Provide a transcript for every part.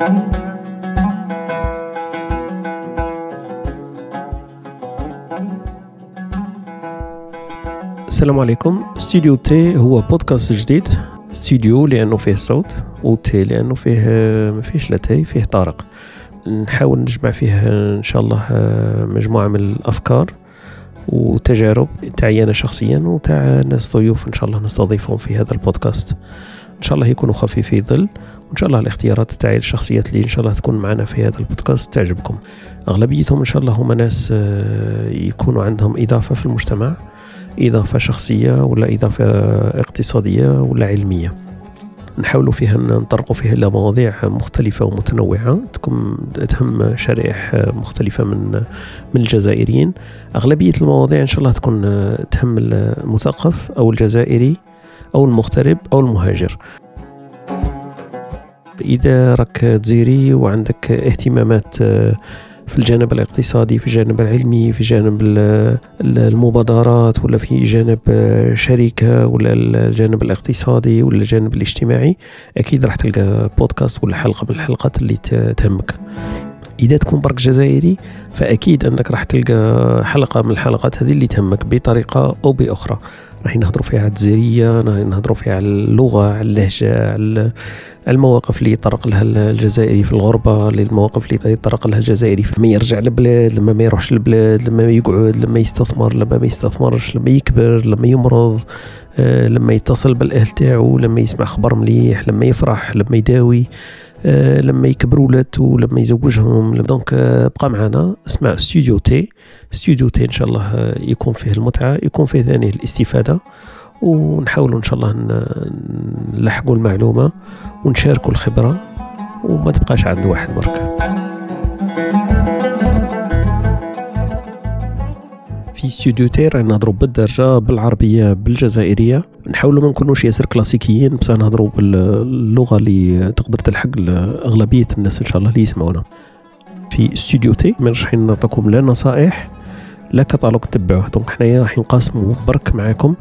السلام عليكم. Studio T هو بودكاست جديد. استوديو لأنه فيه صوت و T لأنه فيه ما فيهش لاتاي فيه طارق. نحاول نجمع فيه إن شاء الله مجموعة من الأفكار وتجارب تاعي أنا شخصيا وتاع ناس ضيوف إن شاء الله نستضيفهم في هذا البودكاست. إن شاء الله يكونوا خفيفي ظل وإن شاء الله الاختيارات تاعي الشخصيات اللي إن شاء الله تكون معنا في هذا البودكاست تعجبكم. أغلبيتهم إن شاء الله هم ناس يكونوا عندهم إضافة في المجتمع إضافة شخصية ولا إضافة اقتصادية ولا علمية. نحاولوا فيها نطرقوا فيها إلى مواضيع مختلفة ومتنوعة تكون تهم شرائح مختلفة من من الجزائريين. أغلبية المواضيع إن شاء الله تكون تهم المثقف أو الجزائري أو المغترب أو المهاجر. إذا راك تزيري وعندك اهتمامات في الجانب الاقتصادي في الجانب العلمي في جانب المبادرات ولا في جانب شركة ولا الجانب الاقتصادي ولا الجانب الاجتماعي أكيد راح تلقى بودكاست ولا حلقة من الحلقات اللي تهمك. إذا تكون برك جزائري فأكيد أنك راح تلقى حلقة من الحلقات هذه اللي تهمك بطريقة أو بأخرى. راح نهضروا فيها على الجزائرية نهضروا فيها على اللغة على اللهجة على المواقف اللي يطرق لها الجزائري في الغربة المواقف اللي يطرق لها الجزائري. لما يرجع للبلاد لما ما يروحش للبلاد لما يقعد لما يستثمر لما ما يستثمرش لما يكبر لما يمرض لما يتصل بالأهل تاعو لما يسمع خبر مليح لما يفرح لما يداوي. لما يكبروا ولادته لما يزوجهم donc بقى معنا اسمع Studio T Studio T إن شاء الله يكون فيه المتعة يكون فيه ثاني الاستفادة ونحاولوا إن شاء الله نلحقوا المعلومة ونشاركوا الخبرة وما تبقاش عند واحد برك. في Studio T نهضروا بالدارجة بالعربية بالجزائرية. نحاولوا ما نكونوش ياسر كلاسيكيين بصح نهضروا باللغة اللي تقدر تلحق أغلبية الناس إن شاء الله اللي يسمعونا. في Studio T راح نعطيكم لا نصائح لا كتالوج تبعوه. donc حنايا راح نقاسموا برك معاكم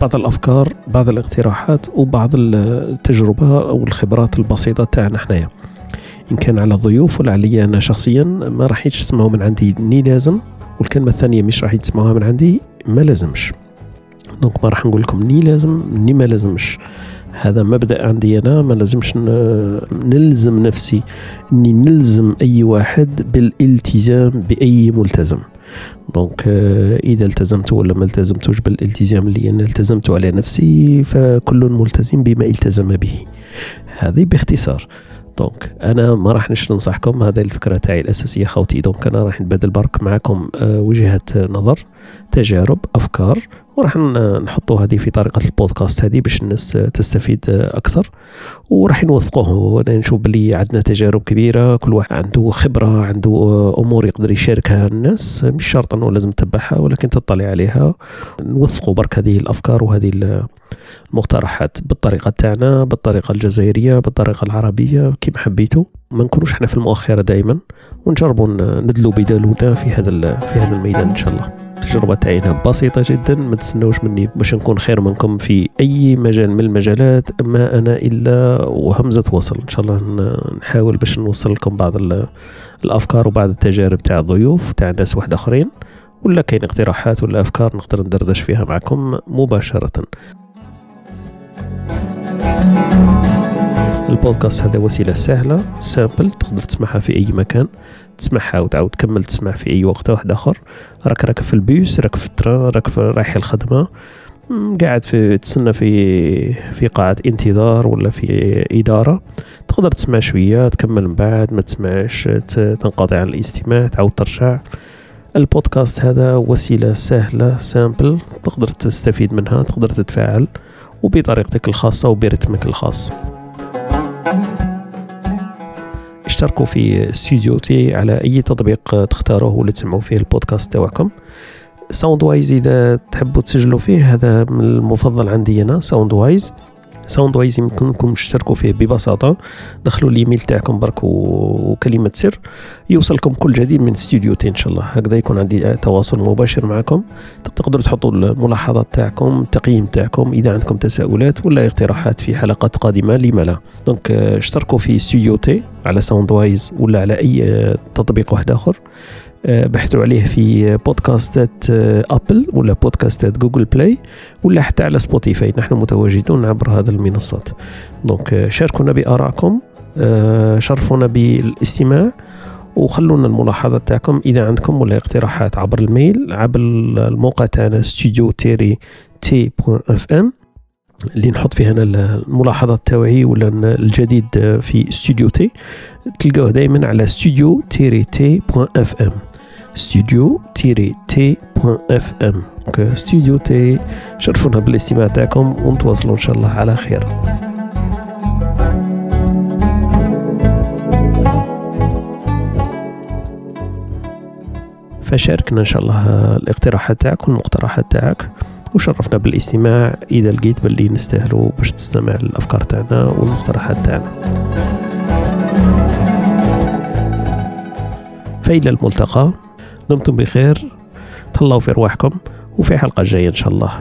بعض الأفكار بعض الاقتراحات وبعض التجربة أو الخبرات البسيطة تاعنا حنايا. إن كان على الضيوف ولا عليا أنا شخصيا ما راح تسمعوا من عندي ني لازم. والكلمة الثانية مش راح تسمعوها من عندي ما لازمش. donc ما راح نقول لكم ني لازم ني ما لازمش هذا مبدا عندي أنا ما لازمش نلزم نفسي اني نلزم اي واحد بالالتزام باي ملتزم donc اذا التزمت ولا ما التزمتوش بالالتزام اللي أنا التزمت على نفسي فكل ملتزم بما التزم به هذه باختصار donc أنا ما راح ننصحكم هذه الفكرة تاعي الاساسيه خوتي donc أنا راح نبدل برك معكم وجهات نظر تجارب افكار وراح نحطوا هذه في طريقة البودكاست هذه باش الناس تستفيد أكثر. وراح نوثقوه نشوف بلي عندنا تجارب كبيرة كل واحد عنده خبرة عنده أمور يقدر يشاركها الناس. مش شرط أنه لازم تتبعها ولكن تطلع عليها. نوثقوا برك هذه الأفكار وهذه المقترحات بالطريقة تاعنا بالطريقة الجزائرية بالطريقة العربية كيما حبيتوا ما نكونوش إحنا في المؤخرة دائما ونجربوا ندلوا بدالونا في هذا في هذا الميدان إن شاء الله. التجربه تاعنا بسيطة جدا. ما تستناوش مني باش نكون خير منكم في أي مجال من المجالات. ما أنا إلا وهمزة وصل. إن شاء الله نحاول باش نوصل لكم بعض الأفكار وبعض التجارب تاع الضيوف تاع ناس واحد أخرين. ولا كاين اقتراحات ولا أفكار نقدر ندردش فيها معكم مباشرة. البودكاست هذا وسيلة سهلة simple تقدر تسمعها في أي مكان تسمعها وتعاود تكمل تسمع في أي وقت واحد آخر. راك راك في البيوس راك في ال train راك رايح الخدمة. قاعد في تسنى في في قاعة انتظار ولا في إدارة. تقدر تسمع شوية تكمل من بعد ما تسمعش تنقطع عن الاستماع تعاود ترجع. البودكاست هذا وسيلة سهلة simple تقدر تستفيد منها تقدر تتفاعل وبطريقتك الخاصة وبرتمك الخاص. اشتركوا في Studio T على أي تطبيق تختاروه ولا تسمعوا فيه البودكاست تاعكم. Soundwise إذا تحبوا تسجلوا فيه هذا من المفضل عندي أنا Soundwise Soundwise يمكنكم تشتركوا فيه ببساطة. دخلوا الإيميل تاعكم برك وكلمة سر. يوصلكم كل جديد من Studio T إن شاء الله. هكذا يكون عندي تواصل مباشر معكم. تقدروا تحطوا الملاحظات تاعكم التقييم تاعكم إذا عندكم تساؤلات ولا اقتراحات في حلقات قادمة لما لا. donc اشتركوا في Studio T على Soundwise ولا على أي تطبيق واحد آخر. بحثوا عليه في بودكاستات أبل آه، ولا بودكاستات جوجل بلاي ولا حتى على سبوتيفاي. نحن متواجدون عبر هذه المنصات. donc آه، شاركونا بآرائكم شرفونا بالاستماع وخلونا الملاحظات تاعكم. إذا عندكم ولا اقتراحات عبر ال mail عبر الموقع تاعنا Studio tiret T FM اللي نحط فيه أنا الملاحظات تاوعي ولا الجديد في Studio T تلقاوه دائما على Studio tiret T FM Studio tiret T شرفونا بالاستماع تاعكم ونتواصلوا ان شاء الله على خير فشاركنا إن شاء الله الاقتراحات تاعك والمقترحات تاعك وشرفنا بالاستماع. إذا لقيت باللي نستاهلوا باش تستمع للأفكار تاعنا والمقترحات تاعنا. فإلى الملتقى. دمتم بخير. تهلاو في رواحكم وفي حلقة جاية إن شاء الله.